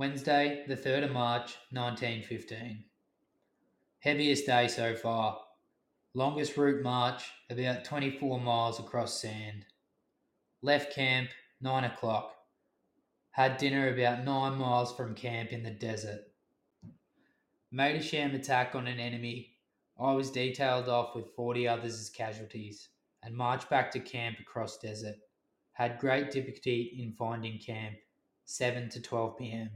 Wednesday, the 3rd of March, 1915. Heaviest day so far. Longest route march, about 24 miles across sand. Left camp, 9 o'clock. Had dinner about 9 miles from camp in the desert. Made a sham attack on an enemy. I was detailed off with 40 others as casualties and marched back to camp across desert. Had great difficulty in finding camp, 7 to 12 pm.